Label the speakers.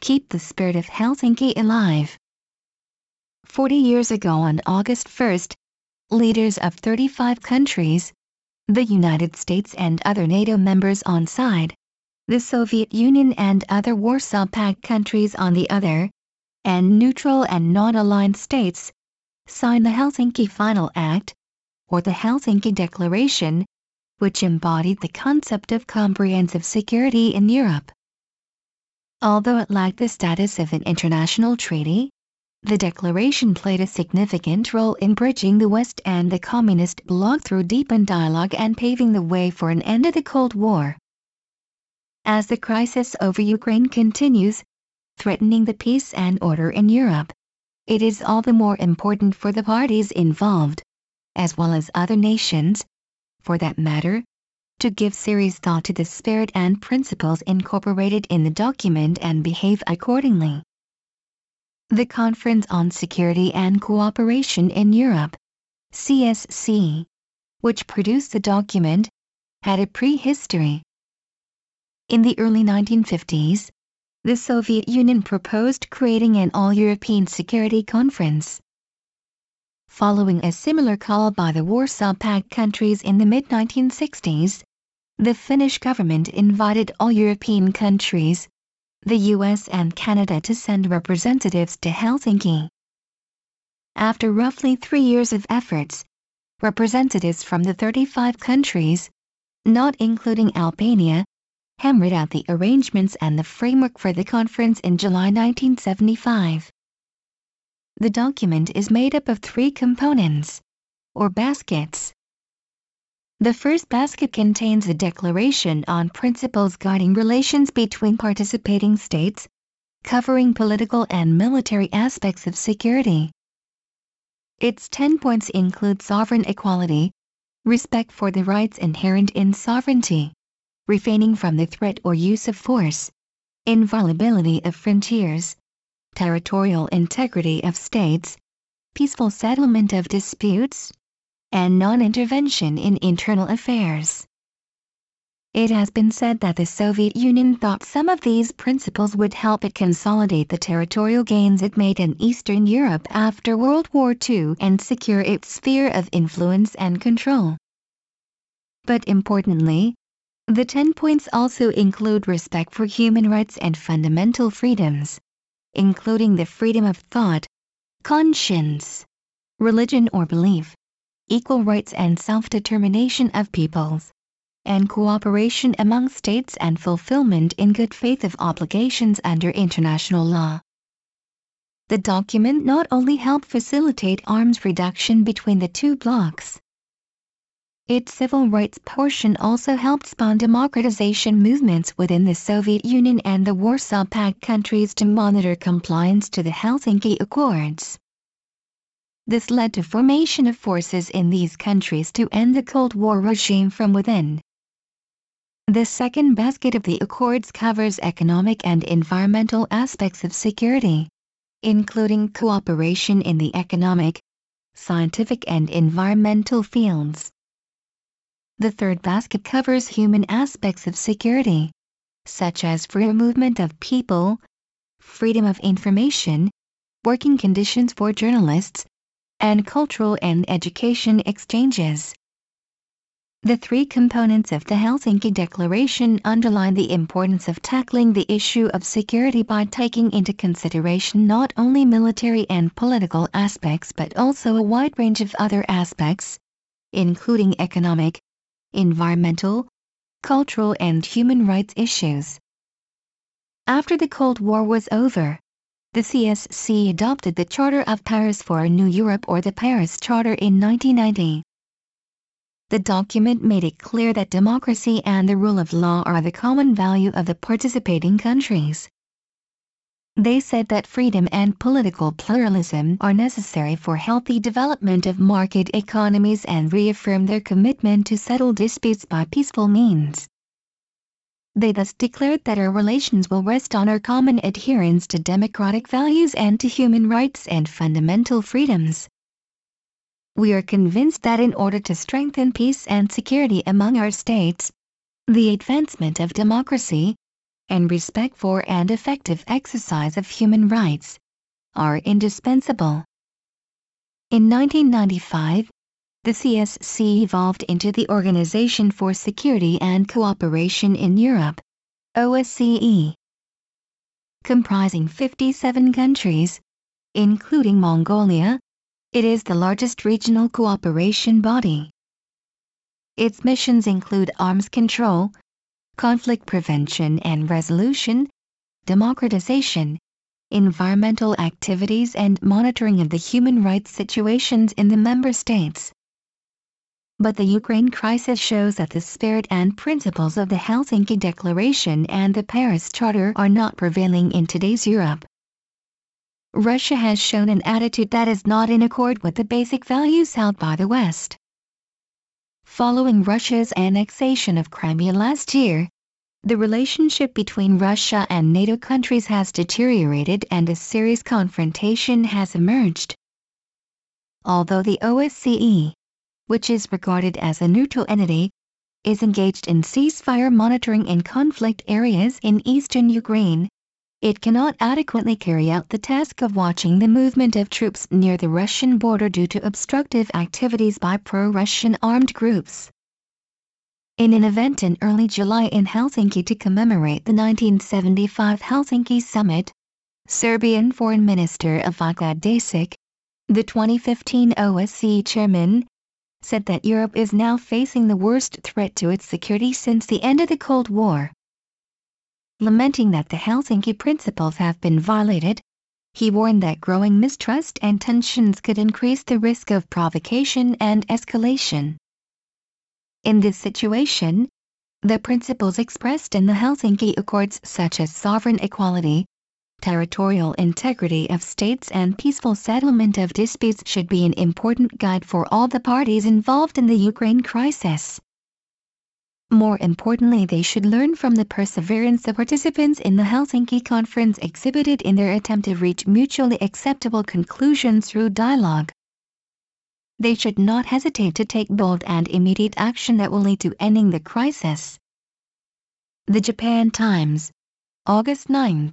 Speaker 1: keep the spirit of Helsinki alive. 40 years ago on August 1, leaders of 35 countries, the United States and other NATO members on side, the Soviet Union and other Warsaw Pact countries on the other, and neutral and non-aligned states, signed the Helsinki Final Act, or the Helsinki Declaration, which embodied the concept of comprehensive security in Europe. Although it lacked the status of an international treaty, the declaration played a significant role in bridging the West and the Communist bloc through deepened dialogue and paving the way for an end to the Cold War. As the crisis over Ukraine continues, threatening the peace and order in Europe, it is all the more important for the parties involved, as well as other nations, for that matter, to give serious thought to the spirit and principles incorporated in the document and behave accordingly. The Conference on Security and Cooperation in Europe, CSCE, which produced the document, had a prehistory. In the early 1950s, the Soviet Union proposed creating an all-European security conference. Following a similar call by the Warsaw Pact countries in the mid-1960s, the Finnish government invited all European countries, the US and Canada to send representatives to Helsinki. After roughly three years of efforts, representatives from the 35 countries, not including Albania, hammered out the arrangements and the framework for the conference in July 1975. The document is made up of three components, or baskets. The first basket contains a declaration on principles guiding relations between participating states, covering political and military aspects of security. Its 10 points include sovereign equality, respect for the rights inherent in sovereignty, refraining from the threat or use of force, inviolability of frontiers, territorial integrity of states, peaceful settlement of disputes, and non-intervention in internal affairs. It has been said that the Soviet Union thought some of these principles would help it consolidate the territorial gains it made in Eastern Europe after World War II and secure its sphere of influence and control. But importantly, the 10 points also include respect for human rights and fundamental freedoms, including the freedom of thought, conscience, religion or belief, equal rights and self-determination of peoples, and cooperation among states and fulfillment in good faith of obligations under international law. The document not only helped facilitate arms reduction between the two blocs, its civil rights portion also helped spawn democratization movements within the Soviet Union and the Warsaw Pact countries to monitor compliance to the Helsinki Accords. This led to formation of forces in these countries to end the Cold War regime from within. The second basket of the Accords covers economic and environmental aspects of security, including cooperation in the economic, scientific and environmental fields. The third basket covers human aspects of security, such as free movement of people, freedom of information, working conditions for journalists, and cultural and education exchanges. The three components of the Helsinki Declaration underline the importance of tackling the issue of security by taking into consideration not only military and political aspects but also a wide range of other aspects, including economic, environmental, cultural and human rights issues. After the Cold War was over, the CSCE adopted the Charter of Paris for a New Europe or the Paris Charter in 1990. The document made it clear that democracy and the rule of law are the common value of the participating countries. They said that freedom and political pluralism are necessary for healthy development of market economies and reaffirmed their commitment to settle disputes by peaceful means. They thus declared that our relations will rest on our common adherence to democratic values and to human rights and fundamental freedoms. We are convinced that in order to strengthen peace and security among our states, the advancement of democracy, and respect for and effective exercise of human rights are indispensable. In 1995, the CSCE evolved into the Organization for Security and Cooperation in Europe, OSCE. Comprising 57 countries, including Mongolia, it is the largest regional cooperation body. Its missions include arms control, conflict prevention and resolution, democratization, environmental activities and monitoring of the human rights situations in the member states. But the Ukraine crisis shows that the spirit and principles of the Helsinki Declaration and the Paris Charter are not prevailing in today's Europe. Russia has shown an attitude that is not in accord with the basic values held by the West. Following Russia's annexation of Crimea last year, the relationship between Russia and NATO countries has deteriorated and a serious confrontation has emerged. Although the OSCE, which is regarded as a neutral entity, is engaged in ceasefire monitoring in conflict areas in eastern Ukraine, it cannot adequately carry out the task of watching the movement of troops near the Russian border due to obstructive activities by pro-Russian armed groups. In an event in early July in Helsinki to commemorate the 1975 Helsinki Summit, Serbian Foreign Minister Ivica Dačić, the 2015 OSCE chairman, said that Europe is now facing the worst threat to its security since the end of the Cold War lamenting that the Helsinki principles have been violated. He warned that growing mistrust and tensions could increase the risk of provocation and escalation. In this situation, the principles expressed in the Helsinki Accords such as sovereign equality, territorial integrity of states and peaceful settlement of disputes should be an important guide for all the parties involved in the Ukraine crisis. More importantly they should learn from the perseverance the participants in the Helsinki conference exhibited in their attempt to reach mutually acceptable conclusions through dialogue. They should not hesitate to take bold and immediate action that will lead to ending the crisis. The Japan Times, August 9,